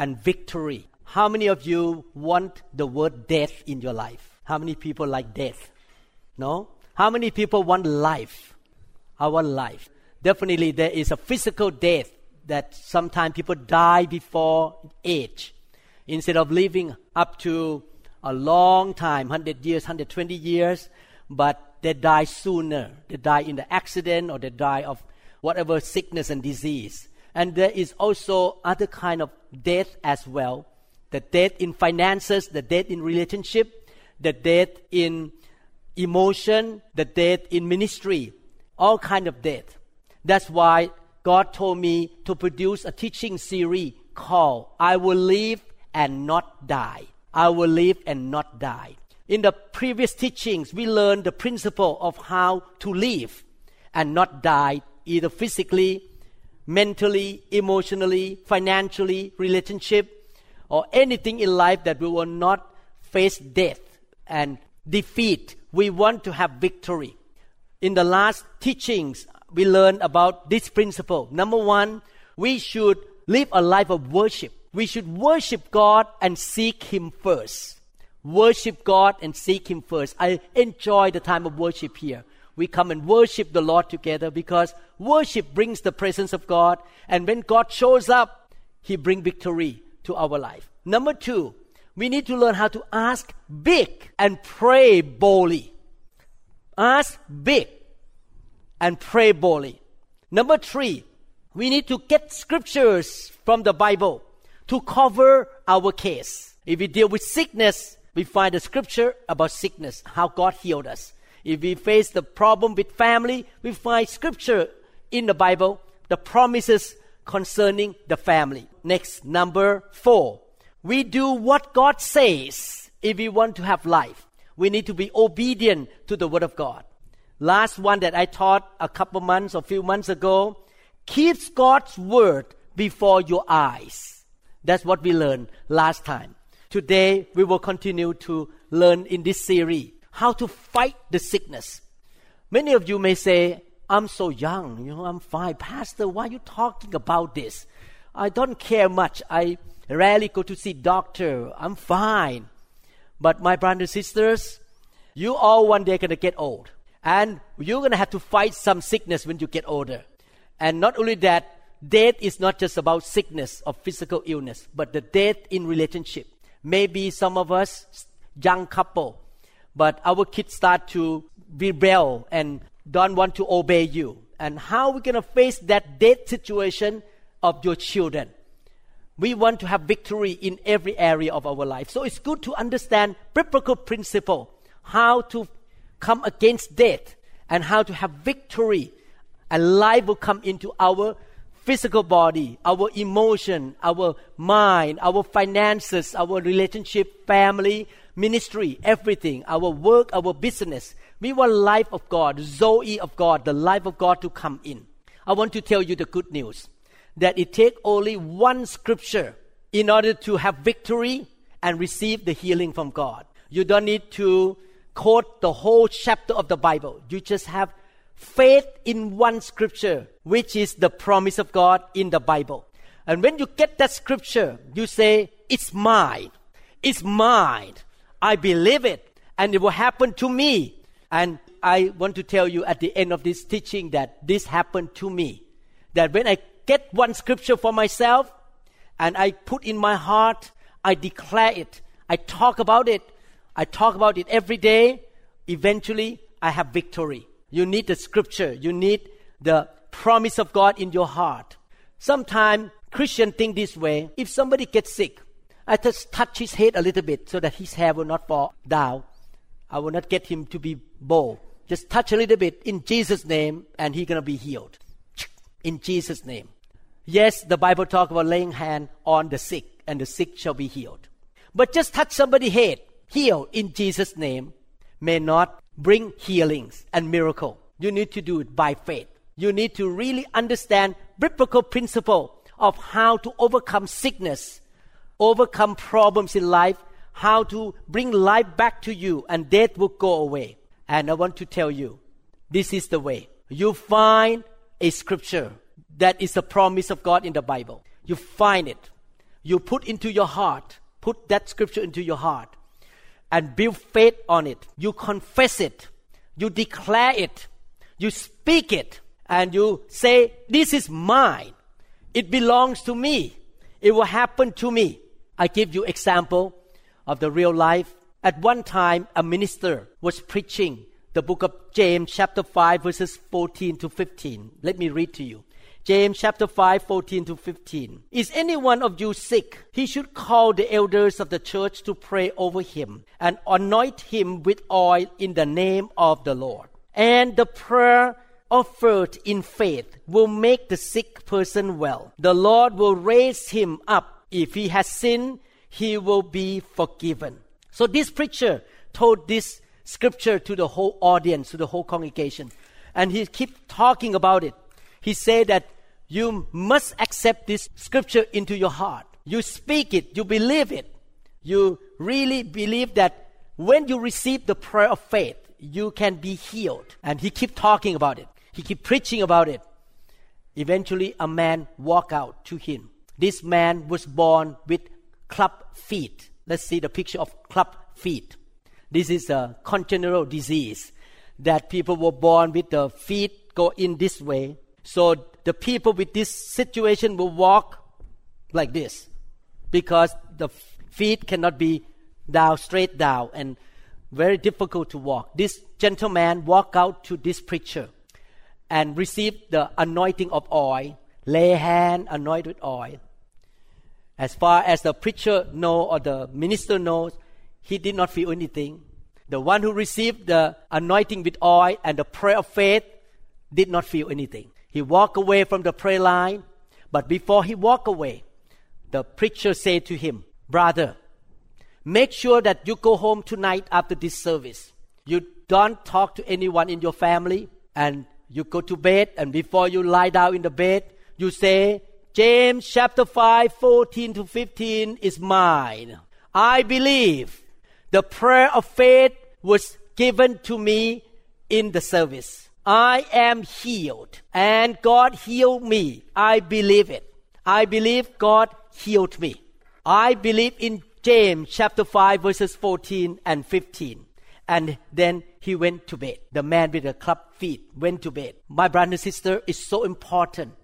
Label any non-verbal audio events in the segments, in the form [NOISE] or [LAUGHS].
and victory. How many of you want the word death in your life? How many people like death? No? How many people want life? I want life. Definitely, there is a physical death that sometimes people die before age. Instead of living up to a long time 100 years, 120 years but they die sooner. They die in the accident or they die of whatever sickness and disease. And there is also other kind of death as well. The death in finances, the death in relationship, the death in emotion, the death in ministry, all kind of death. That's why God told me to produce a teaching series called I Will Live and Not Die. I will live and not die. In the previous teachings, we learned the principle of how to live and not die, either physically, mentally, emotionally, financially, relationship, or anything in life that we will not face death and defeat. We want to have victory. In the last teachings, we learned about this principle. Number one, we should live a life of worship. We should worship God and seek Him first worship God and seek Him first. I enjoy the time of worship here. We come and worship the Lord together because worship brings the presence of God, and when God shows up, He brings victory to our life. Number two, we need to learn how to ask big and pray boldly. Ask big and pray boldly. Number three, we need to get scriptures from the Bible to cover our case. If we deal with sickness, we find the scripture about sickness, how God healed us. If we face the problem with family, we find scripture in the Bible, the promises concerning the family. Next, number four. We do what God says if we want to have life. We need to be obedient to the Word of God. Last one that I taught a couple months or few months ago keeps God's Word before your eyes. That's what we learned last time. Today, we will continue to learn in this series how to fight the sickness. Many of you may say, I'm so young, you know, I'm fine. Pastor, why are you talking about this? I don't care much. I rarely go to see doctor. I'm fine. But my brothers and sisters, you all one day gonna get old. And you're gonna have to fight some sickness when you get older. And not only that, death is not just about sickness or physical illness, but the death in relationship. Maybe some of us, young couple, but our kids start to rebel and don't want to obey you. And how are we going to face that death situation of your children? We want to have victory in every area of our life. So it's good to understand biblical principle, how to come against death and how to have victory. And life will come into our physical body, our emotion, our mind, our finances, our relationship, family, ministry, everything, our work, our business. We want life of God, Zoe of God, the life of God to come in. I want to tell you the good news that it takes only one scripture in order to have victory and receive the healing from God. You don't need to quote the whole chapter of the Bible. You just have faith in one scripture, which is the promise of God in the Bible. And when you get that scripture, you say, It's mine. It's mine. I believe it. And it will happen to me. And I want to tell you at the end of this teaching that this happened to me. That when I get one scripture for myself and I put in my heart, I declare it, I talk about it, I talk about it every day, eventually I have victory. You need the scripture. You need the promise of God in your heart. Sometimes Christians think this way. If somebody gets sick, I just touch his head a little bit so that his hair will not fall down. I will not get him to be bald. Just touch a little bit in Jesus' name and he's to be healed. In Jesus' name. Yes, the Bible talk about laying hand on the sick. and the sick shall be healed. But just touch somebody's head, heal in Jesus' name, may not bring healings and miracle. You need to do it by faith. You need to really understand biblical principle of how to overcome sickness, overcome problems in life, how to bring life back to you, and death will go away. And I want to tell you, this is the way. You find a scripture that is a promise of God in the Bible. You find it. You put into your heart, put that scripture into your heart, and build faith on it. You confess it. You declare it. You speak it. And you say, This is mine. It belongs to me. It will happen to me. I give you example of the real life. At one time, a minister was preaching the book of James, chapter 5, verses 14 to 15. Let me read to you. James chapter 5, 14 to 15. Is any one of you sick? He should call the elders of the church to pray over him and anoint him with oil in the name of the Lord. And the prayer offered in faith will make the sick person well. The Lord will raise him up. If he has sinned, he will be forgiven. So this preacher told this scripture to the whole audience, to the whole congregation. And he kept talking about it. He said that you must accept this scripture into your heart. You speak it, you believe it. You really believe that when you receive the prayer of faith, you can be healed. And he kept talking about it. He kept preaching about it. Eventually, a man walked out to him. This man was born with club feet. Let's see the picture of club feet. This is a congenital disease that people were born with the feet go in this way. So the people with this situation will walk like this because the feet cannot be down straight down and very difficult to walk. This gentleman walked out to this preacher and received the anointing of oil, lay hand, anointed with oil. As far as the preacher know or the minister knows, he did not feel anything. The one who received the anointing with oil and the prayer of faith did not feel anything. He walked away from the prayer line, but before he walked away, the preacher said to him, Brother, make sure that you go home tonight after this service. You don't talk to anyone in your family, and you go to bed, and before you lie down in the bed, you say, James chapter 5, 14 to 15 is mine. I believe the prayer of faith was given to me in the service. I am healed and God healed me. I believe it. I believe God healed me. I believe in James chapter 5 verses 14 and 15. And then he went to bed. The man with the club feet went to bed. My brother and sister, it's so important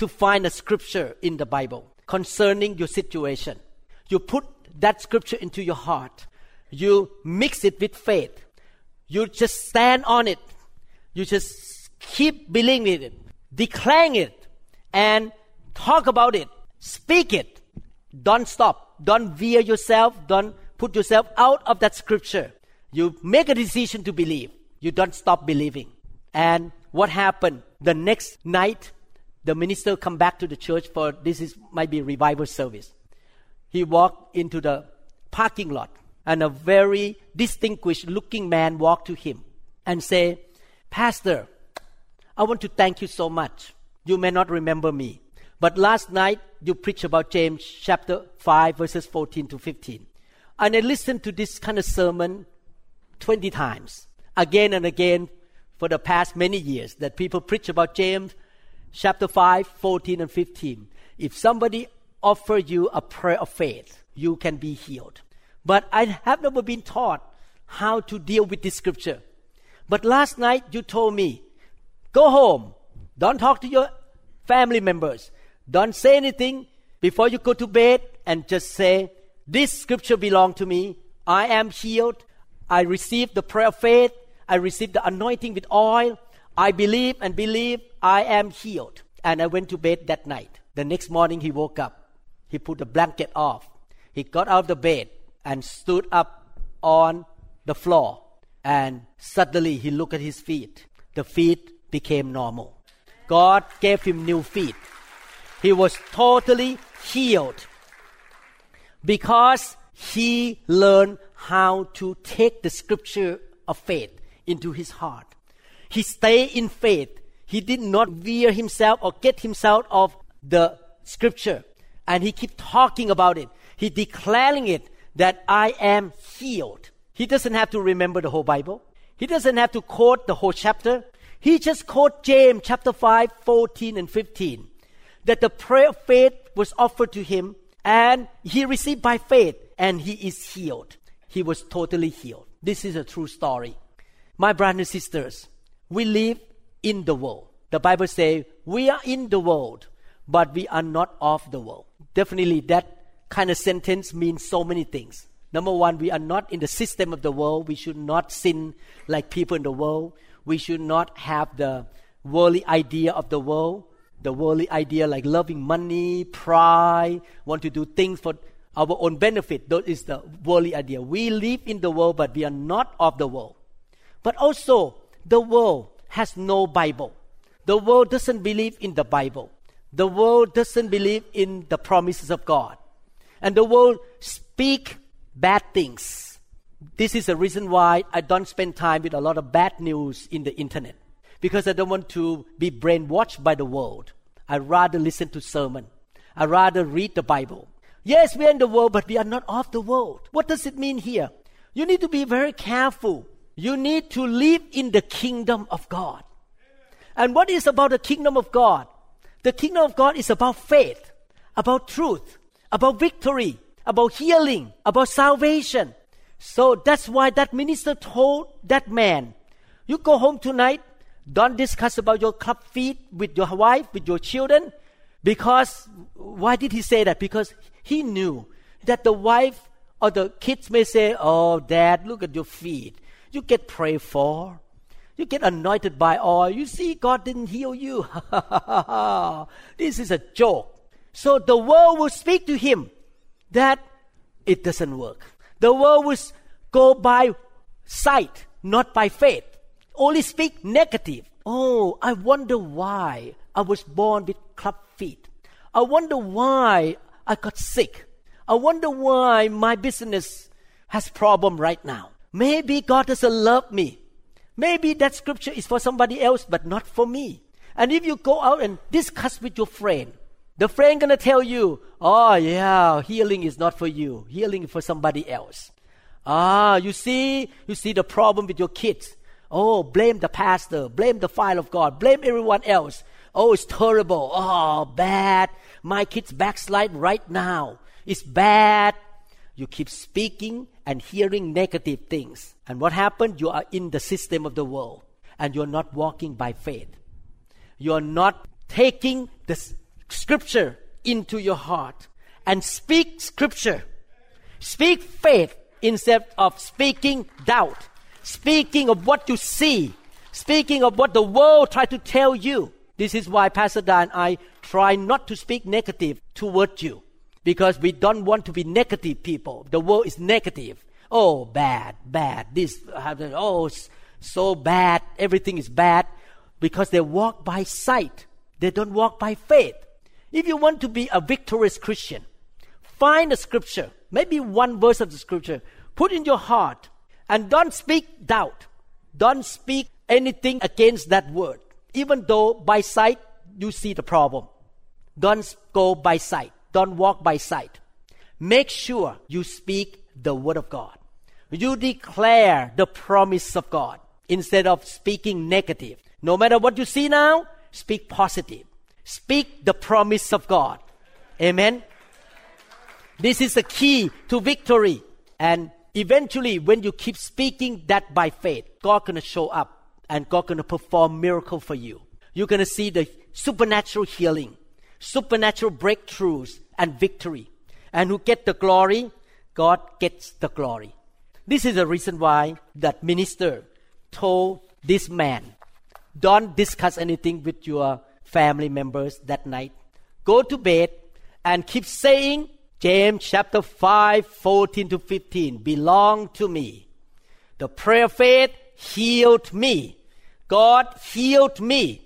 to find a scripture in the Bible concerning your situation. You put that scripture into your heart. You mix it with faith. You just stand on it you just keep believing it, declaring it, and talk about it, speak it. Don't stop. Don't veer yourself. Don't put yourself out of that scripture. You make a decision to believe. You don't stop believing. And what happened? The next night, the minister come back to the church for this is might be revival service. He walked into the parking lot, and a very distinguished looking man walked to him and say, Pastor, I want to thank you so much. You may not remember me, but last night you preached about James chapter 5, verses 14 to 15. And I listened to this kind of sermon 20 times, again and again for the past many years, that people preach about James chapter 5, 14 and 15. If somebody offer you a prayer of faith, you can be healed. But I have never been taught how to deal with this scripture. But last night you told me, go home. Don't talk to your family members. Don't say anything before you go to bed and just say, this scripture belongs to me. I am healed. I received the prayer of faith. I received the anointing with oil. I believe and believe I am healed. And I went to bed that night. The next morning he woke up. He put the blanket off. He got out of the bed and stood up on the floor and suddenly he looked at his feet. The feet became normal. God gave him new feet. He was totally healed. Because he learned how to take the scripture of faith into his heart. He stayed in faith. He did not veer himself or get himself of the scripture. And he kept talking about it. He declaring it that I am healed. He doesn't have to remember the whole Bible. He doesn't have to quote the whole chapter. He just quote James chapter 5, 14 and 15. That the prayer of faith was offered to him and he received by faith and he is healed. He was totally healed. This is a true story. My brothers and sisters, we live in the world. The Bible says we are in the world, but we are not of the world. Definitely that kind of sentence means so many things. Number one, we are not in the system of the world. We should not sin like people in the world. We should not have the worldly idea of the world, the worldly idea like loving money, pride, want to do things for our own benefit. That is the worldly idea. We live in the world, but we are not of the world. But also, the world has no Bible. The world doesn't believe in the Bible. The world doesn't believe in the promises of God. And the world speak bad things. This is the reason why I don't spend time with a lot of bad news in the internet. Because I don't want to be brainwashed by the world. i rather listen to sermon. i rather read the Bible. Yes, we are in the world, but we are not of the world. What does it mean here? You need to be very careful. You need to live in the kingdom of God. And what is about the kingdom of God? The kingdom of God is about faith, about truth, about victory, about healing, about salvation. So that's why that minister told that man, you go home tonight, don't discuss about your club feet with your wife, with your children. Because, why did he say that? Because he knew that the wife or the kids may say, Oh, dad, look at your feet. You get prayed for. You get anointed by oil. You see, God didn't heal you. [LAUGHS] this is a joke. So the world will speak to him that it doesn't work. The world will go by sight, not by faith. Only speak negative. Oh, I wonder why I was born with club feet. I wonder why I got sick. I wonder why my business has problem right now. Maybe God doesn't love me. Maybe that scripture is for somebody else, but not for me. And if you go out and discuss with your friend, the friend gonna tell you, oh yeah, healing is not for you. Healing is for somebody else. Ah, you see, you see the problem with your kids. Oh, blame the pastor, blame the file of God, blame everyone else. Oh, it's terrible. Oh, bad. My kids backslide right now. It's bad. You keep speaking and hearing negative things. And what happened? You are in the system of the world and you're not walking by faith. You're not taking the scripture into your heart and speak scripture. Speak faith instead of speaking doubt. Speaking of what you see. Speaking of what the world try to tell you. This is why Pastor Dan and I try not to speak negative toward you. Because we don't want to be negative people. The world is negative. Oh, bad, bad. This, oh, so bad. Everything is bad. Because they walk by sight. They don't walk by faith. If you want to be a victorious Christian, find a scripture, maybe one verse of the scripture, put in your heart, and don't speak doubt. Don't speak anything against that word, even though by sight you see the problem. Don't go by sight. Don't walk by sight. Make sure you speak the word of God. You declare the promise of God instead of speaking negative. No matter what you see now, speak positive. Speak the promise of God. Amen. This is the key to victory. And eventually, when you keep speaking that by faith, God gonna show up and God gonna perform miracle for you. You're gonna see the supernatural healing, supernatural breakthroughs and victory. And who get the glory? God gets the glory. This is the reason why that minister told this man, don't discuss anything with your family members that night. Go to bed and keep saying, James chapter 5, 14 to 15, belong to me. The prayer of faith healed me. God healed me.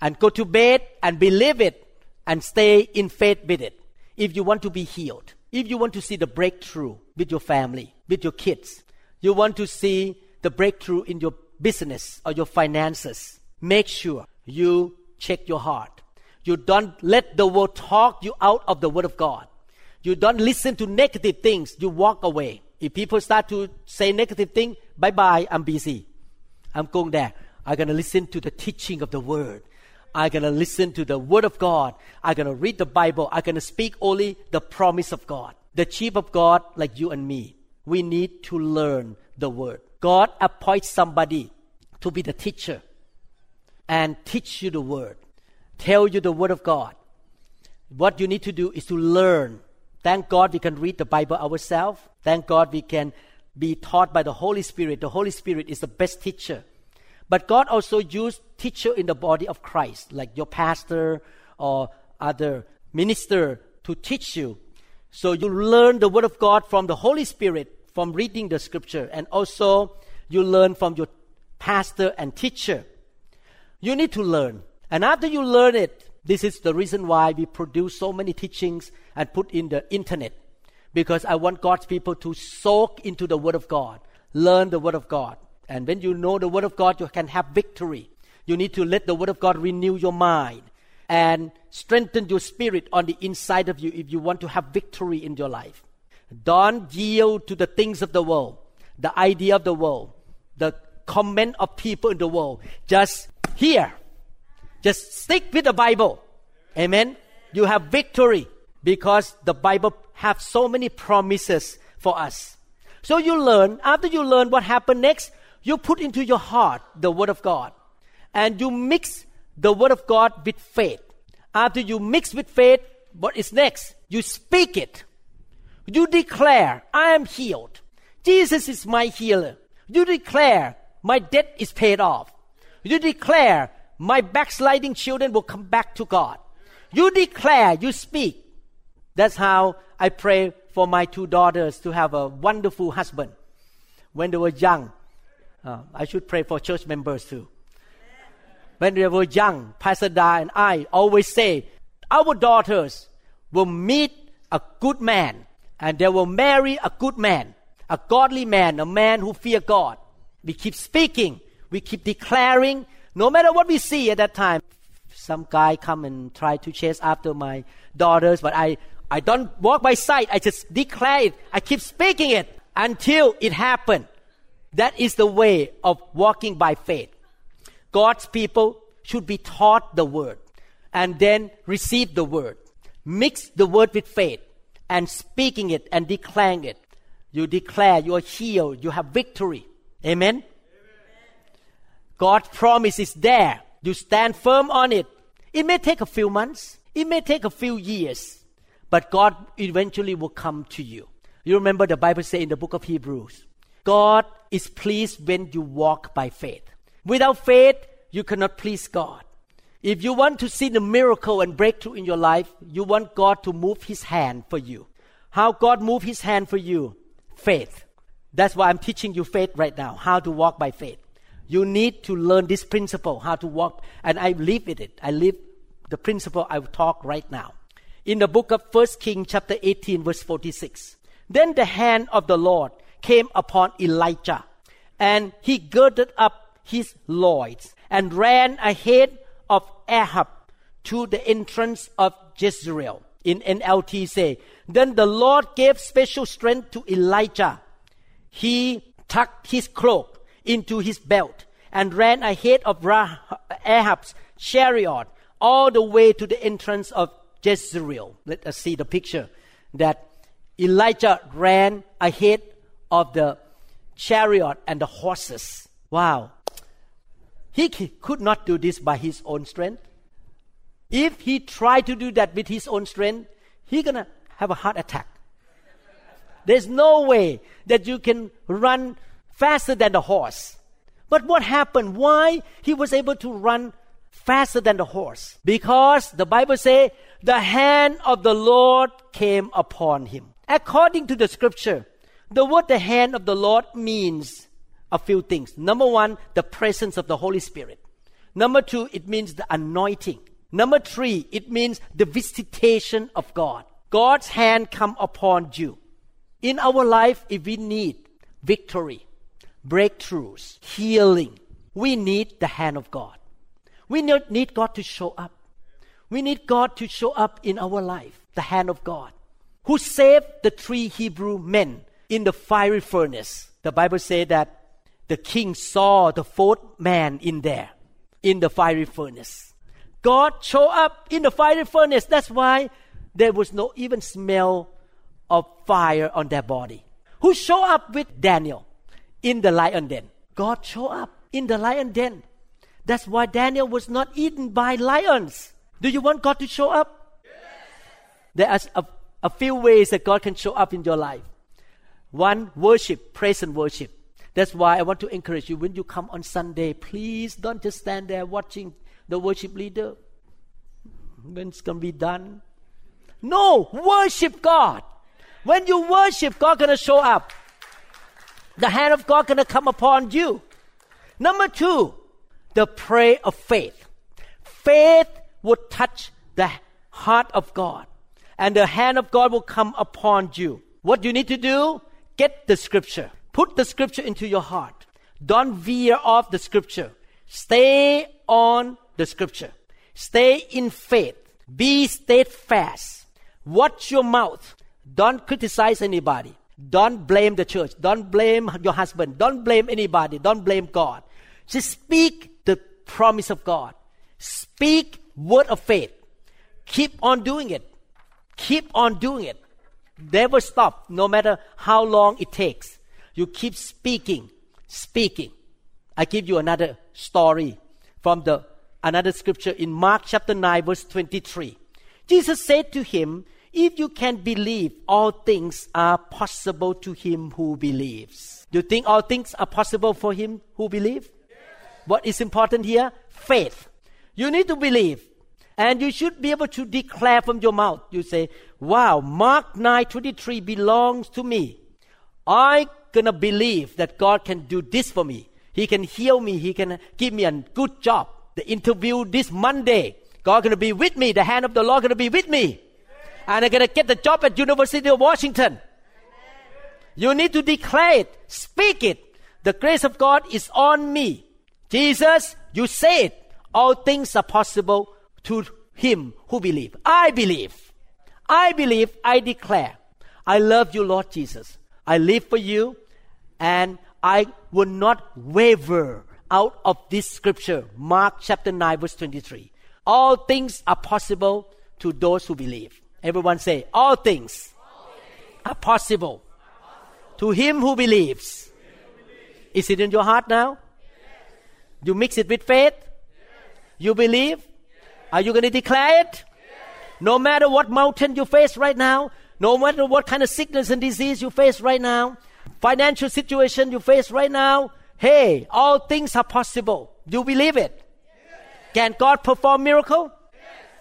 And go to bed and believe it and stay in faith with it if you want to be healed. If you want to see the breakthrough with your family, with your kids, you want to see the breakthrough in your business or your finances, make sure you check your heart. You don't let the world talk you out of the Word of God. You don't listen to negative things. You walk away. If people start to say negative things, bye bye, I'm busy. I'm going there. I'm going to listen to the teaching of the Word. I'm going to listen to the Word of God. I'm going to read the Bible. I'm going to speak only the promise of God. The chief of God, like you and me, we need to learn the Word. God appoints somebody to be the teacher and teach you the Word, tell you the Word of God. What you need to do is to learn. Thank God we can read the Bible ourselves. Thank God we can be taught by the Holy Spirit. The Holy Spirit is the best teacher. But God also used teacher in the body of Christ, like your pastor or other minister to teach you. So you learn the word of God from the Holy Spirit from reading the scripture and also you learn from your pastor and teacher. You need to learn. And after you learn it, this is the reason why we produce so many teachings and put in the internet. Because I want God's people to soak into the Word of God, learn the Word of God. And when you know the Word of God, you can have victory. You need to let the Word of God renew your mind and strengthen your spirit on the inside of you if you want to have victory in your life. Don't yield to the things of the world, the idea of the world, the comment of people in the world. Just hear. Just stick with the Bible. Amen. You have victory because the Bible has so many promises for us. So you learn, after you learn what happened next, you put into your heart the Word of God. And you mix the Word of God with faith. After you mix with faith, what is next? You speak it. You declare, I am healed. Jesus is my healer. You declare, my debt is paid off. You declare, my backsliding children will come back to God. You declare, you speak. That's how I pray for my two daughters to have a wonderful husband when they were young. Uh, I should pray for church members too. When we were young, Pastor Da and I always say, our daughters will meet a good man and they will marry a good man, a godly man, a man who fear God. We keep speaking, we keep declaring, no matter what we see at that time. Some guy come and try to chase after my daughters, but I, I don't walk by sight. I just declare it. I keep speaking it until it happened. That is the way of walking by faith. God's people should be taught the word and then receive the word. Mix the word with faith and speaking it and declaring it. You declare you are healed, you have victory. Amen? Amen. God's promise is there. You stand firm on it. It may take a few months, it may take a few years, but God eventually will come to you. You remember the Bible says in the book of Hebrews God is pleased when you walk by faith. Without faith, you cannot please God. If you want to see the miracle and breakthrough in your life, you want God to move His hand for you. How God move His hand for you? Faith. That's why I'm teaching you faith right now, how to walk by faith. You need to learn this principle, how to walk, and I live with it. I live the principle I will talk right now. In the book of First King, chapter 18, verse 46. Then the hand of the Lord came upon Elijah, and he girded up his loins and ran ahead of Ahab to the entrance of Jezreel. In NLT say, then the Lord gave special strength to Elijah. He tucked his cloak into his belt and ran ahead of Ahab's chariot all the way to the entrance of Jezreel. Let us see the picture that Elijah ran ahead of the chariot and the horses. Wow. He could not do this by his own strength. If he tried to do that with his own strength, he's gonna have a heart attack. There's no way that you can run faster than the horse. But what happened? Why he was able to run faster than the horse? Because the Bible says the hand of the Lord came upon him. According to the scripture, the word the hand of the Lord means a few things. Number one, the presence of the Holy Spirit. Number two, it means the anointing. Number three, it means the visitation of God. God's hand come upon you. In our life, if we need victory, breakthroughs, healing, we need the hand of God. We need God to show up. We need God to show up in our life, the hand of God, who saved the three Hebrew men in the fiery furnace. The Bible says that the king saw the fourth man in there, in the fiery furnace. God showed up in the fiery furnace. That's why there was no even smell of fire on their body. Who showed up with Daniel in the lion den? God showed up in the lion den. That's why Daniel was not eaten by lions. Do you want God to show up? Yes. There are a, a few ways that God can show up in your life. One, worship, praise and worship. That's why I want to encourage you when you come on Sunday, please don't just stand there watching the worship leader. When it's going to be done. No, worship God. When you worship, God going to show up. The hand of God going to come upon you. Number two, the prayer of faith. Faith would touch the heart of God, and the hand of God will come upon you. What you need to do? Get the scripture. Put the scripture into your heart. Don't veer off the scripture. Stay on the scripture. Stay in faith. Be steadfast. Watch your mouth. Don't criticize anybody. Don't blame the church. Don't blame your husband. Don't blame anybody. Don't blame God. Just speak the promise of God. Speak word of faith. Keep on doing it. Keep on doing it. Never stop, no matter how long it takes. You keep speaking, speaking. I give you another story from the another scripture in Mark chapter 9 verse 23. Jesus said to him, if you can believe, all things are possible to him who believes. Do you think all things are possible for him who believes? Yes. What is important here? Faith. You need to believe. And you should be able to declare from your mouth. You say, wow, Mark 9:23 belongs to me. I gonna believe that God can do this for me. He can heal me. He can give me a good job. The interview this Monday, God gonna be with me. The hand of the Lord gonna be with me. And I'm gonna get the job at University of Washington. You need to declare it, speak it. The grace of God is on me. Jesus, you say it. All things are possible to him who believe. I believe. I believe, I declare. I love you, Lord Jesus. I live for you, and I will not waver out of this scripture, Mark chapter 9, verse 23. All things are possible to those who believe. Everyone say, All things, all things are, possible are possible to him who believes. Who believes. Is it in your heart now? Yes. You mix it with faith? Yes. You believe? Are you going to declare it? No matter what mountain you face right now, no matter what kind of sickness and disease you face right now, financial situation you face right now, hey, all things are possible. Do you believe it? Can God perform miracle?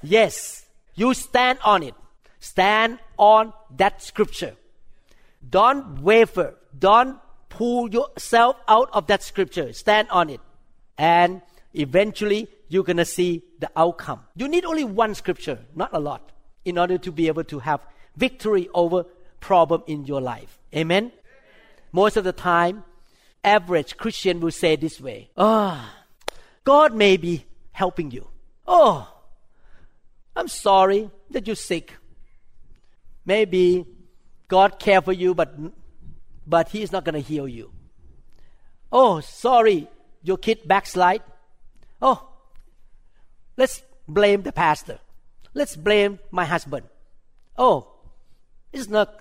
Yes. You stand on it. Stand on that scripture. Don't waver. Don't pull yourself out of that scripture. Stand on it. And eventually you're going to see the outcome. You need only one scripture, not a lot, in order to be able to have victory over problem in your life. Amen? Amen. Most of the time, average Christian will say this way, Oh, God may be helping you. Oh, I'm sorry that you're sick. Maybe God care for you, but but He is not going to heal you. Oh, sorry, your kid backslide. Oh, let's blame the pastor. Let's blame my husband. Oh, it's not,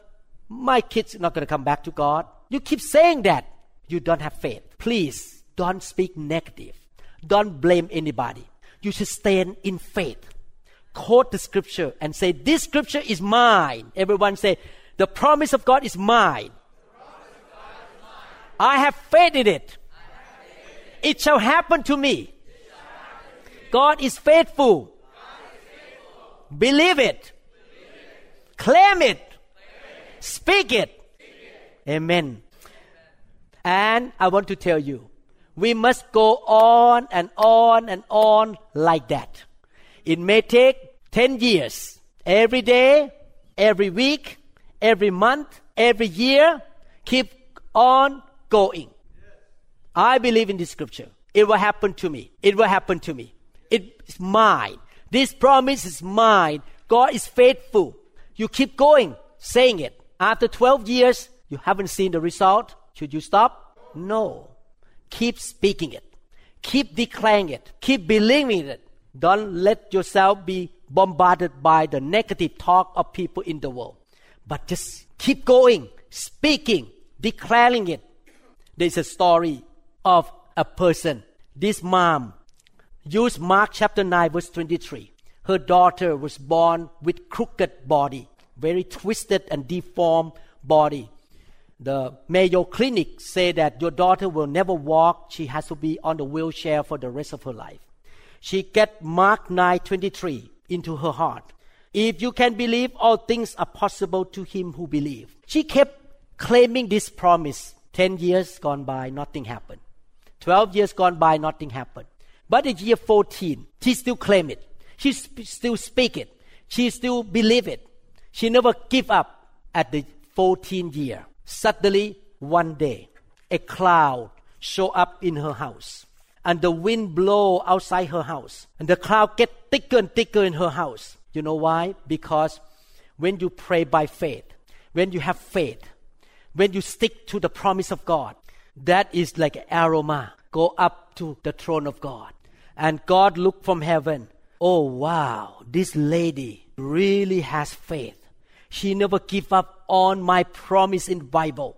my kid's not going to come back to God. You keep saying that. You don't have faith. Please don't speak negative. Don't blame anybody. You should stand in faith. Quote the scripture and say, This scripture is mine. Everyone say, The promise of God is mine. I have faith in it. It shall happen to me. God is faithful. Believe it. Claim it. Speak it. Amen. And I want to tell you, we must go on and on and on like that. It may take 10 years. Every day, every week, every month, every year. Keep on going. I believe in this scripture. It will happen to me. It will happen to me. It's mine. This promise is mine. God is faithful. You keep going, saying it. After 12 years, you haven't seen the result. Should you stop? No. Keep speaking it. Keep declaring it. Keep believing it. Don't let yourself be bombarded by the negative talk of people in the world. But just keep going, speaking, declaring it. There's a story of a person. This mom used Mark chapter 9 verse 23. Her daughter was born with crooked body, very twisted and deformed body. The Mayo Clinic say that your daughter will never walk. She has to be on the wheelchair for the rest of her life. She get Mark 9:23 into her heart. If you can believe, all things are possible to him who believe. She kept claiming this promise. Ten years gone by, nothing happened. Twelve years gone by, nothing happened. But in year 14, she still claim it. She sp- still speak it. She still believe it. She never give up at the 14th year. Suddenly, one day, a cloud show up in her house. And the wind blow outside her house. And the cloud get thicker and thicker in her house. You know why? Because when you pray by faith, when you have faith, when you stick to the promise of God, that is like aroma. Go up to the throne of God. And God look from heaven. Oh wow, this lady really has faith. She never give up on my promise in Bible.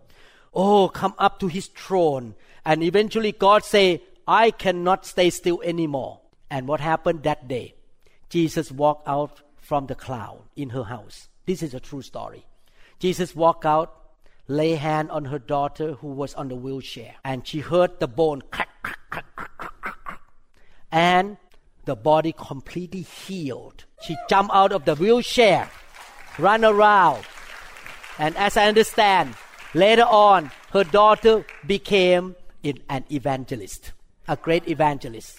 Oh, come up to his throne. And eventually God say, I cannot stay still anymore. And what happened that day? Jesus walked out from the cloud in her house. This is a true story. Jesus walked out, lay hand on her daughter who was on the wheelchair, and she heard the bone crack, crack, crack, crack, crack. And the body completely healed. She jumped out of the wheelchair, ran around, and as I understand, later on, her daughter became an evangelist, a great evangelist.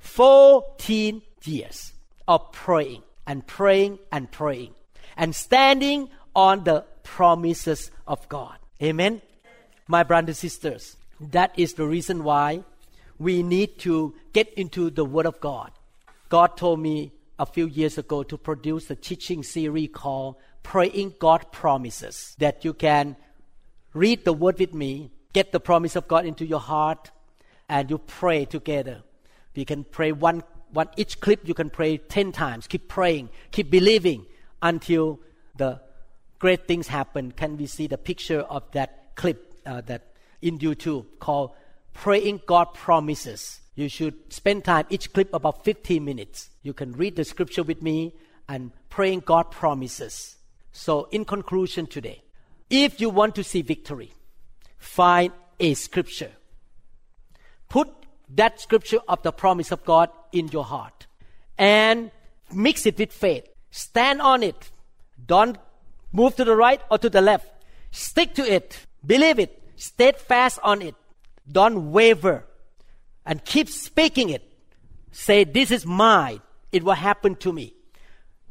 14 years of praying and praying and praying and standing on the promises of God. Amen. My brothers and sisters, that is the reason why we need to get into the Word of God. God told me a few years ago to produce a teaching series called Praying God Promises that you can read the Word with me, get the promise of God into your heart, and you pray together. We can pray one, one each clip you can pray 10 times. Keep praying, keep believing until the great things happen. Can we see the picture of that clip uh, that in YouTube called Praying God Promises? You should spend time each clip about 15 minutes. You can read the scripture with me and praying God promises. So in conclusion today, if you want to see victory, find a scripture. Put that scripture of the promise of God in your heart and mix it with faith. Stand on it. Don't move to the right or to the left. Stick to it. Believe it. Steadfast on it. Don't waver. And keep speaking it. Say, This is mine. It will happen to me.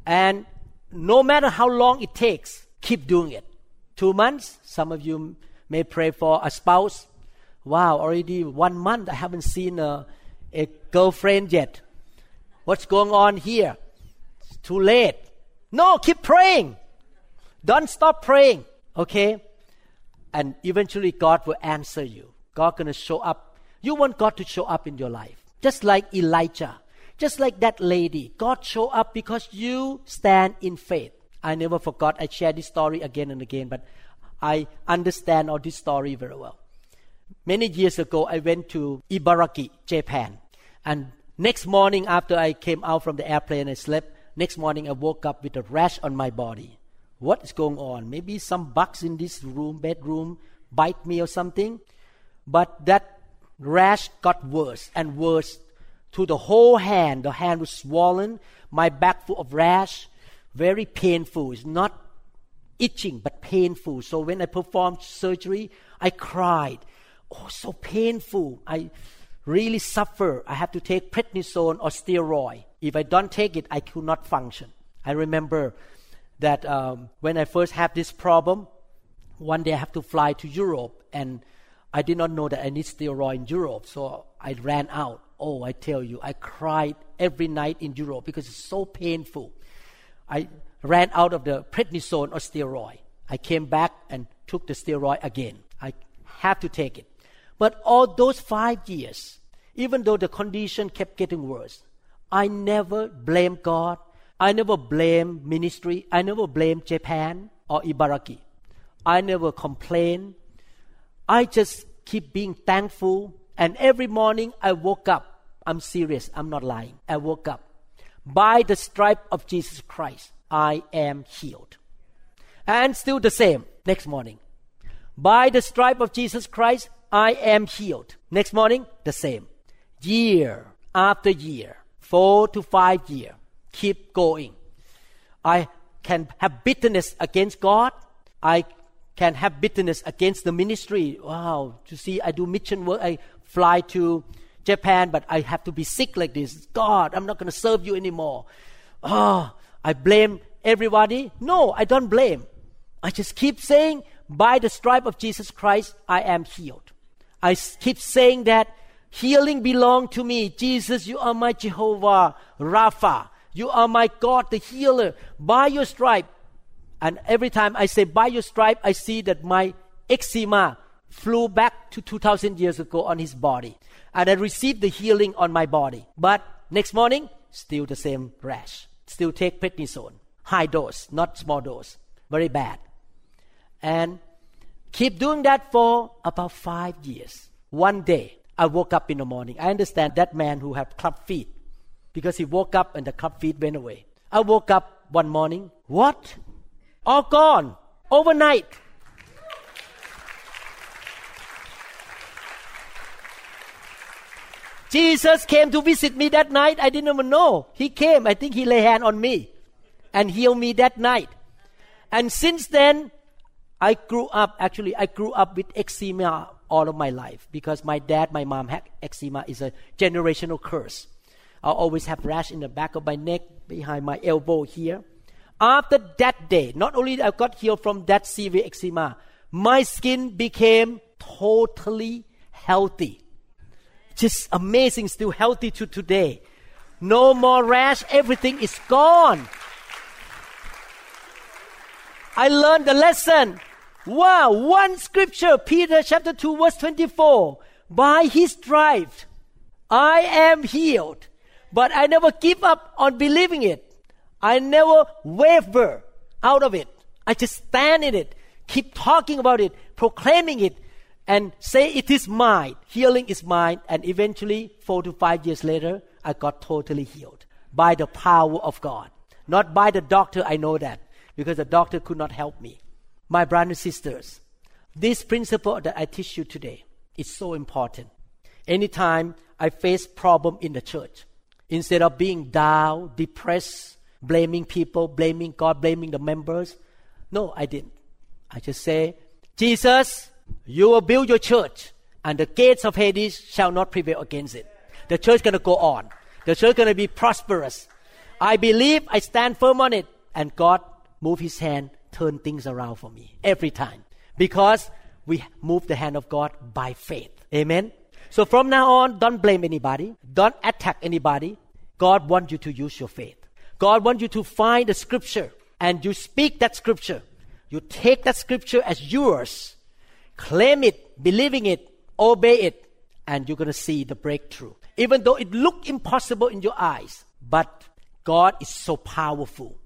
And no matter how long it takes, keep doing it. Two months, some of you may pray for a spouse. Wow, already one month I haven't seen a, a girlfriend yet. What's going on here? It's too late. No, keep praying. Don't stop praying. Okay? And eventually God will answer you. God gonna show up. You want God to show up in your life. Just like Elijah. Just like that lady. God show up because you stand in faith. I never forgot. I share this story again and again, but I understand all this story very well. Many years ago, I went to Ibaraki, Japan. And next morning, after I came out from the airplane, I slept. Next morning, I woke up with a rash on my body. What is going on? Maybe some bugs in this room, bedroom, bite me or something. But that rash got worse and worse to the whole hand. The hand was swollen, my back full of rash, very painful. It's not itching, but painful. So when I performed surgery, I cried. Oh, so painful. I really suffer. I have to take prednisone or steroid. If I don't take it, I could not function. I remember that um, when I first had this problem, one day I have to fly to Europe, and I did not know that I need steroid in Europe, so I ran out. Oh, I tell you, I cried every night in Europe because it's so painful. I ran out of the prednisone or steroid. I came back and took the steroid again. I have to take it. But all those five years, even though the condition kept getting worse, I never blamed God. I never blamed ministry. I never blamed Japan or Ibaraki. I never complained. I just keep being thankful. And every morning I woke up. I'm serious. I'm not lying. I woke up. By the stripe of Jesus Christ, I am healed. And still the same next morning. By the stripe of Jesus Christ, I am healed. Next morning, the same. Year after year, four to five year, keep going. I can have bitterness against God. I can have bitterness against the ministry. Wow, to see I do mission work, I fly to Japan, but I have to be sick like this. God, I'm not going to serve you anymore. Oh, I blame everybody. No, I don't blame. I just keep saying, by the stripe of Jesus Christ, I am healed. I keep saying that healing belongs to me. Jesus, you are my Jehovah Rapha. You are my God, the healer. By your stripe, and every time I say, by your stripe, I see that my eczema flew back to 2000 years ago on his body. And I received the healing on my body. But next morning, still the same rash. Still take prednisone. High dose, not small dose. Very bad. And keep doing that for about five years. One day, I woke up in the morning. I understand that man who had club feet because he woke up and the club feet went away. I woke up one morning. What? All gone overnight. Jesus came to visit me that night. I didn't even know. He came. I think he lay hand on me and healed me that night. And since then, I grew up, actually, I grew up with eczema all of my life because my dad, my mom had eczema is a generational curse. I always have rash in the back of my neck, behind my elbow here. After that day, not only I got healed from that severe eczema, my skin became totally healthy. Just amazing, still healthy to today. No more rash, everything is gone. I learned the lesson. Wow, one scripture, Peter chapter 2, verse 24. By his stripes, I am healed. But I never give up on believing it. I never waver out of it. I just stand in it, keep talking about it, proclaiming it, and say it is mine. Healing is mine. And eventually, four to five years later, I got totally healed by the power of God. Not by the doctor, I know that, because the doctor could not help me. My brothers and sisters, this principle that I teach you today is so important. Anytime I face problem in the church, instead of being down, depressed, blaming people, blaming God, blaming the members. No, I didn't. I just say, Jesus, you will build your church, and the gates of Hades shall not prevail against it. The church is gonna go on. The church is gonna be prosperous. I believe, I stand firm on it, and God move His hand, turn things around for me every time because we move the hand of God by faith. Amen. So from now on, don't blame anybody, don't attack anybody. God wants you to use your faith. God wants you to find the scripture and you speak that scripture. You take that scripture as yours, claim it, believing it, obey it, and you're going to see the breakthrough. Even though it look impossible in your eyes, but God is so powerful.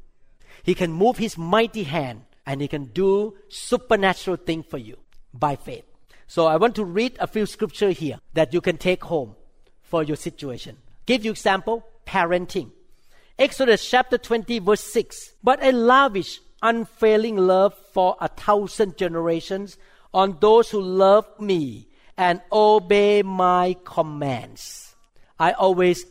He can move his mighty hand and he can do supernatural thing for you by faith. So I want to read a few scripture here that you can take home for your situation. Give you example, parenting. Exodus chapter 20, verse 6. But a lavish unfailing love for a thousand generations on those who love me and obey my commands. I always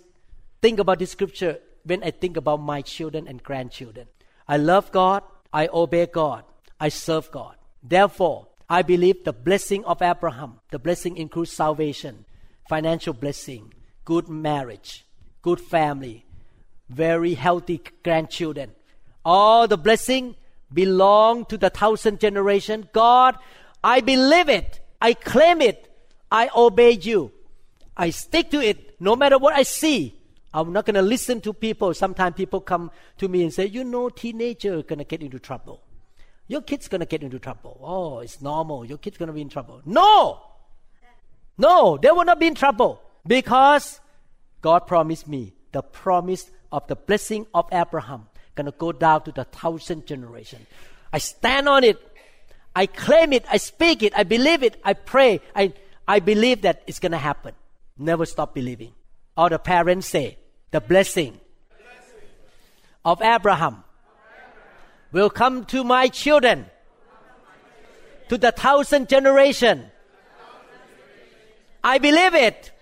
think about this scripture when I think about my children and grandchildren. I love God, I obey God, I serve God. Therefore, I believe the blessing of Abraham, the blessing includes salvation, financial blessing, good marriage, good family, very healthy grandchildren. All the blessing belong to the thousand generation. God, I believe it. I claim it. I obey you. I stick to it no matter what I see. I'm not going to listen to people. Sometimes people come to me and say, you know, teenager going to get into trouble. Your kid's going to get into trouble. Oh, it's normal. Your kid's going to be in trouble. No! No, they will not be in trouble because God promised me the promise of the blessing of Abraham going to go down to the thousand generation. I stand on it. I claim it. I speak it. I believe it. I pray. I, I believe that it's going to happen. Never stop believing. All the parents say, the blessing, of Abraham, will come to my children, to the thousand generation. I believe it.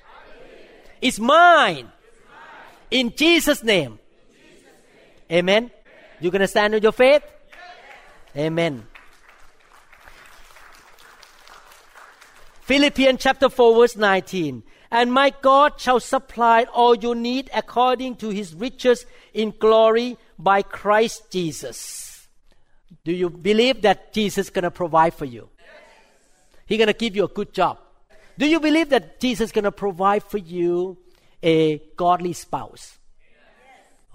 It's mine. In Jesus' name. Amen. You gonna stand on your faith? Amen. Philippians chapter 4 verse 19. And my God shall supply all your need according to his riches in glory by Christ Jesus. Do you believe that Jesus is going to provide for you? He's going to give you a good job. Do you believe that Jesus is going to provide for you a godly spouse?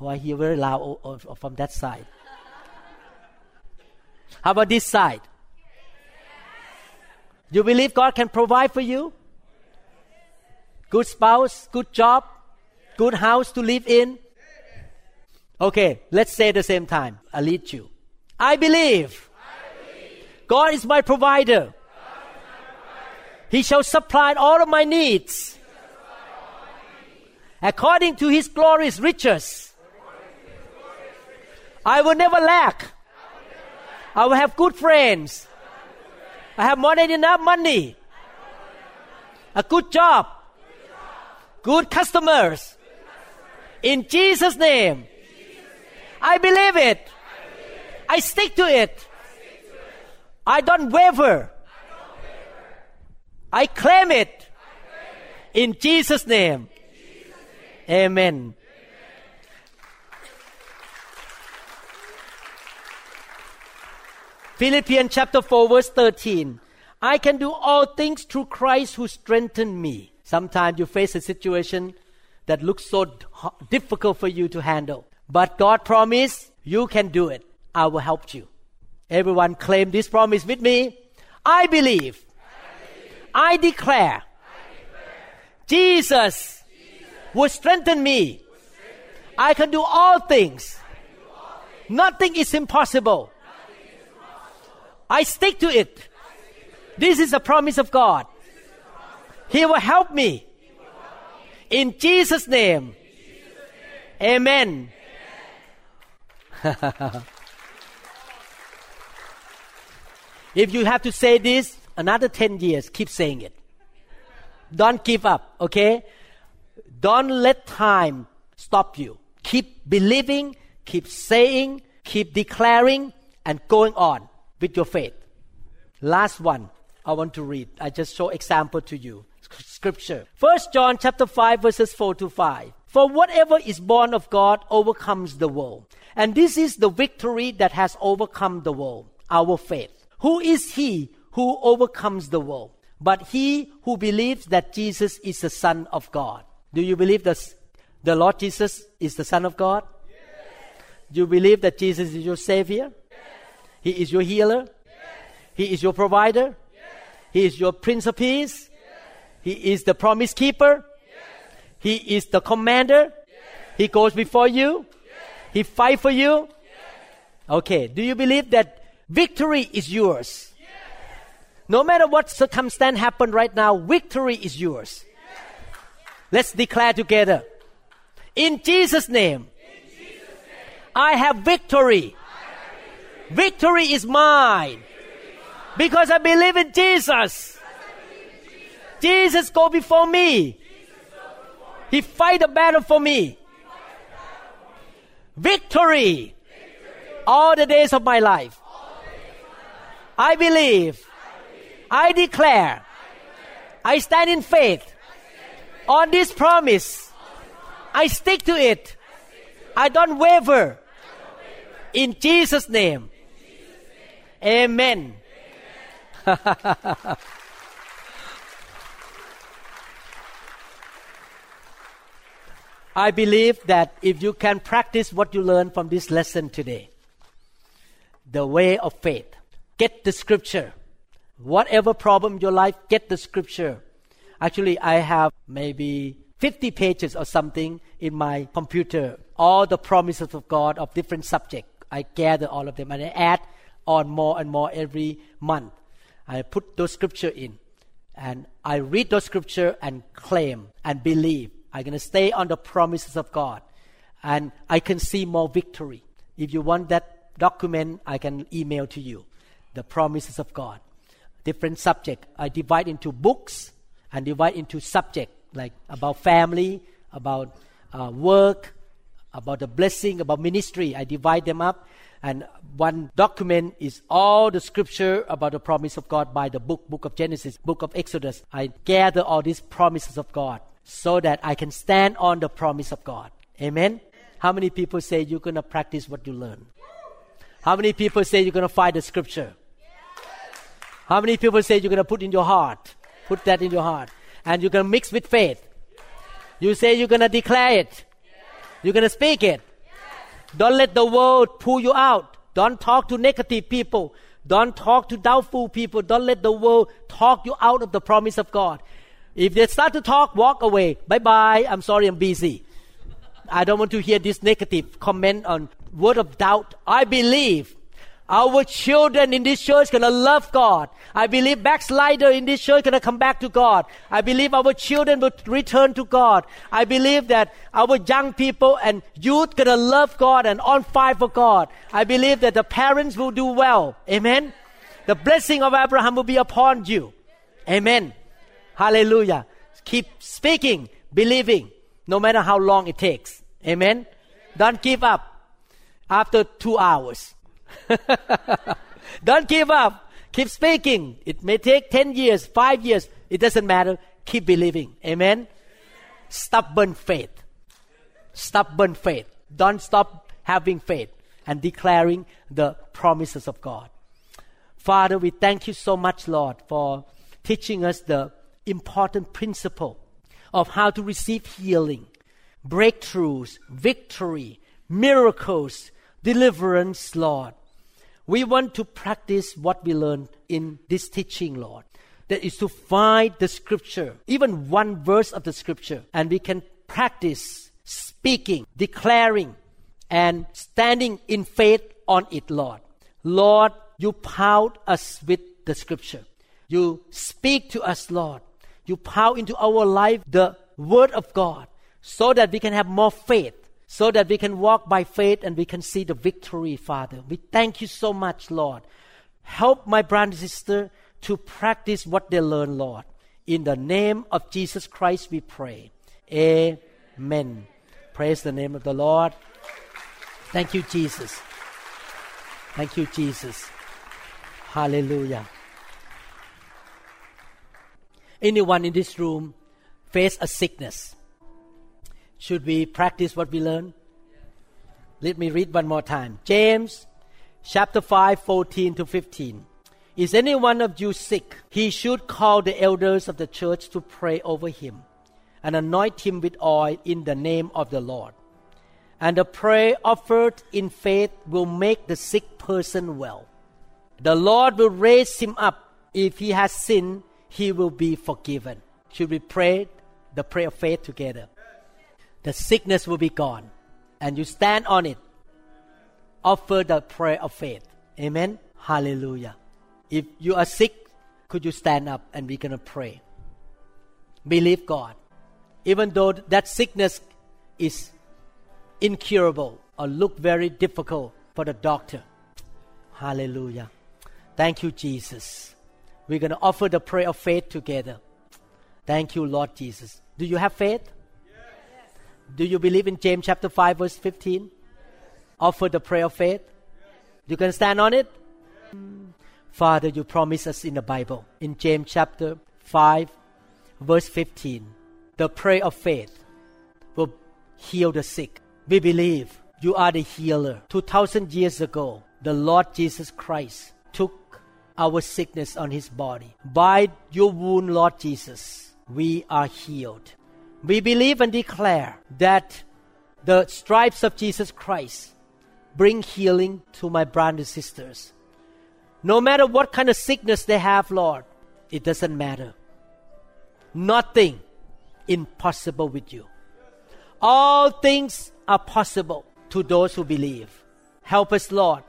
Oh, I hear very loud from that side. How about this side? You believe God can provide for you? Good spouse, good job, good house to live in. Okay, let's say at the same time. I lead you. I believe, God is my provider. He shall supply all of my needs according to his glorious riches. I will never lack. I will have good friends. I have more than enough money. A good job. Good customers. In Jesus' name. I believe it. I stick to it. I don't waver. I claim it. In Jesus' name. Amen. Philippians chapter 4 verse 13. I can do all things through Christ who strengthened me. Sometimes you face a situation that looks so difficult for you to handle. But God promised you can do it. I will help you. Everyone claim this promise with me. I believe. I, declare. Jesus, will strengthen me. I can do all things. Nothing is impossible. I stick to it. This is a promise of God. He will help me. In Jesus' name. Amen. [LAUGHS] if you have to say this another 10 years, keep saying it. Don't give up, okay? Don't let time stop you. Keep believing, keep saying, keep declaring, and going on with your faith. Last one I want to read. I just show example to you. Scripture. First John chapter 5 verses 4 to 5. For whatever is born of God overcomes the world. And this is the victory that has overcome the world, our faith. Who is he who overcomes the world? But he who believes that Jesus is the Son of God. Do you believe that the Lord Jesus is the Son of God? Yes. Do you believe that Jesus is your Savior? Yes. He is your healer? Yes. He is your provider? He is your Prince of Peace? He is the promise keeper? He is the commander? He goes before you? He fight for you? Okay, do you believe that victory is yours? No matter what circumstance happened right now, victory is yours. Let's declare together. In Jesus' name, I, have victory. Victory is mine. Because I believe in Jesus. Jesus go before me. He fight the battle for me. Victory. All the days of my life. I believe. I declare. I stand in faith on this promise. I stick to it. I don't waver. In Jesus' name. Amen. [LAUGHS] I believe that if you can practice what you learn from this lesson today, the way of faith, get the scripture. Whatever problem your life, get the scripture. Actually, I have maybe 50 pages or something in my computer, all the promises of God of different subjects. I gather all of them and I add on more and more every month. I put those scripture in and I read those scripture and claim and believe. I'm going to stay on the promises of God and I can see more victory. If you want that document, I can email to you the promises of God. Different subject. I divide into books and divide into subject like about family, about uh, work, about the blessing, about ministry. I divide them up and one document is all the scripture about the promise of God by the book, book of Genesis, book of Exodus. I gather all these promises of God so that I can stand on the promise of God. Amen. How many people say you're to practice what you learn? How many people say you're to find the scripture? How many people say you're to put in your heart? Put that in your heart. And going to mix with faith. You say you're going to declare it. You're going to speak it. Don't let the world pull you out. Don't talk to negative people. Don't talk to doubtful people. Don't let the world talk you out of the promise of God. If they start to talk, walk away. Bye bye. I'm sorry, I'm busy. I don't want to hear this negative comment on word of doubt. I believe our children in this church gonna love God. I believe backslider in this church gonna come back to God. I believe our children will return to God. I believe that our young people and youth gonna love God and on fire for God. I believe that the parents will do well. Amen. The blessing of Abraham will be upon you. Amen. Hallelujah. Keep speaking, believing, no matter how long it takes. Amen. Don't give up after two hours. [LAUGHS] Don't give up. Keep speaking. It may take 10 years, 5 years. It doesn't matter. Keep believing. Amen. Stubborn faith. Stubborn faith. Don't stop having faith and declaring the promises of God. Father, we thank you so much, Lord, for teaching us the important principle of how to receive healing, breakthroughs, victory, miracles, deliverance, Lord. We want to practice what we learned in this teaching, Lord. That is to find the scripture, even one verse of the scripture, and we can practice speaking, declaring, and standing in faith on it, Lord. Lord, you pound us with the scripture. You speak to us, Lord. You pound into our life the word of God so that we can have more faith so that we can walk by faith and we can see the victory, Father. We thank you so much, Lord. Help my brother and sister to practice what they learn, Lord. In the name of Jesus Christ, we pray. Amen. Praise the name of the Lord. Thank you, Jesus. Thank you, Jesus. Hallelujah. Anyone in this room face a sickness? Should we practice what we learn? Let me read one more time. James chapter 5, 14 to 15. Is any one of you sick? He should call the elders of the church to pray over him and anoint him with oil in the name of the Lord. And the prayer offered in faith will make the sick person well. The Lord will raise him up. If he has sinned, he will be forgiven. Should we pray the prayer of faith together? The sickness will be gone. And you stand on it. Offer the prayer of faith. Amen. Hallelujah. If you are sick, could you stand up and we're going to pray? Believe God. Even though that sickness is incurable or look very difficult for the doctor. Hallelujah. Thank you, Jesus. We're going to offer the prayer of faith together. Thank you, Lord Jesus. Do you have faith? Do you believe in James chapter 5 verse 15? Yes. Offer the prayer of faith. You can stand on it? Father, you promise us in the Bible, in James chapter 5 verse 15, the prayer of faith will heal the sick. We believe you are the healer. 2000 years ago, the Lord Jesus Christ took our sickness on his body. By your wound, Lord Jesus, we are healed. We believe and declare that the stripes of Jesus Christ bring healing to my brothers and sisters. No matter what kind of sickness they have, Lord, it doesn't matter. Nothing impossible with you. All things are possible to those who believe. Help us, Lord,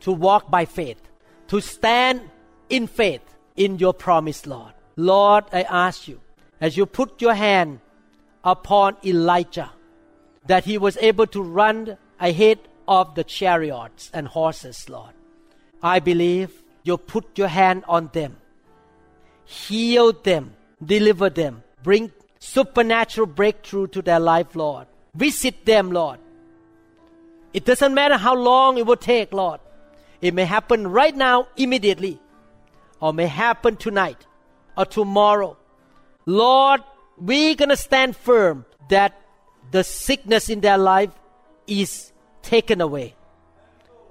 to walk by faith, to stand in faith in your promise, Lord. Lord, I ask you, as you put your hand upon Elijah, that he was able to run ahead of the chariots and horses, Lord. I believe you put your hand on them, heal them, deliver them, bring supernatural breakthrough to their life, Lord. Visit them, Lord. It doesn't matter how long it will take, Lord. It may happen right now, immediately, or may happen tonight or tomorrow. Lord, we're going to stand firm that the sickness in their life is taken away.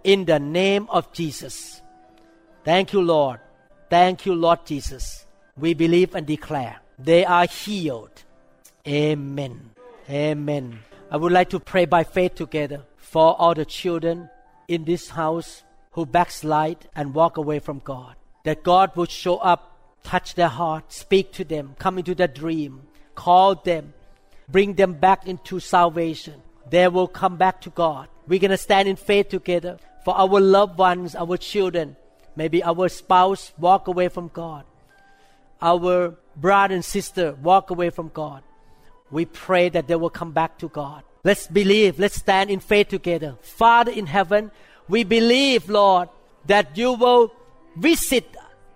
In the name of Jesus. Thank you, Lord. Thank you, Lord Jesus. We believe and declare they are healed. Amen. Amen. I would like to pray by faith together for all the children in this house who backslide and walk away from God. That God would show up, touch their heart, speak to them, come into their dream, call them, bring them back into salvation. They will come back to God. We're going to stand in faith together for our loved ones, our children, maybe our spouse walk away from God. Our brother and sister walk away from God. We pray that they will come back to God. Let's believe, let's stand in faith together. Father in heaven, we believe, Lord, that you will visit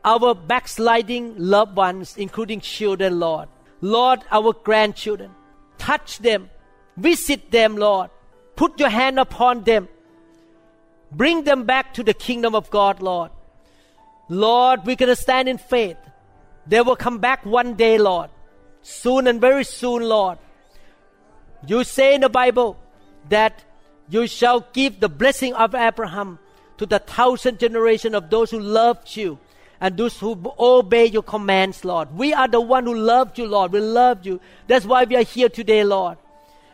our backsliding loved ones, including children, Lord. Lord, our grandchildren. Touch them, visit them, Lord. Put your hand upon them. Bring them back to the kingdom of God, Lord. Lord, we're going to stand in faith. They will come back one day, Lord. Soon and very soon, Lord. You say in the Bible that you shall give the blessing of Abraham to the thousand generation of those who loved you and those who obey your commands, Lord. We are the one who loved you, Lord. We loved you. That's why we are here today, Lord.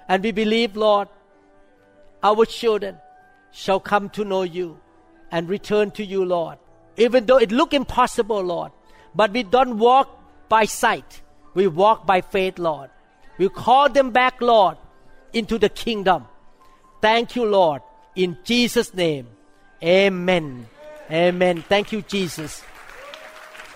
And we believe, Lord, our children shall come to know you and return to you, Lord. Even though it look impossible, Lord, but we don't walk by sight. We walk by faith, Lord. We call them back, Lord, into the kingdom. Thank you, Lord. In Jesus' name. Amen. Amen. Thank you, Jesus.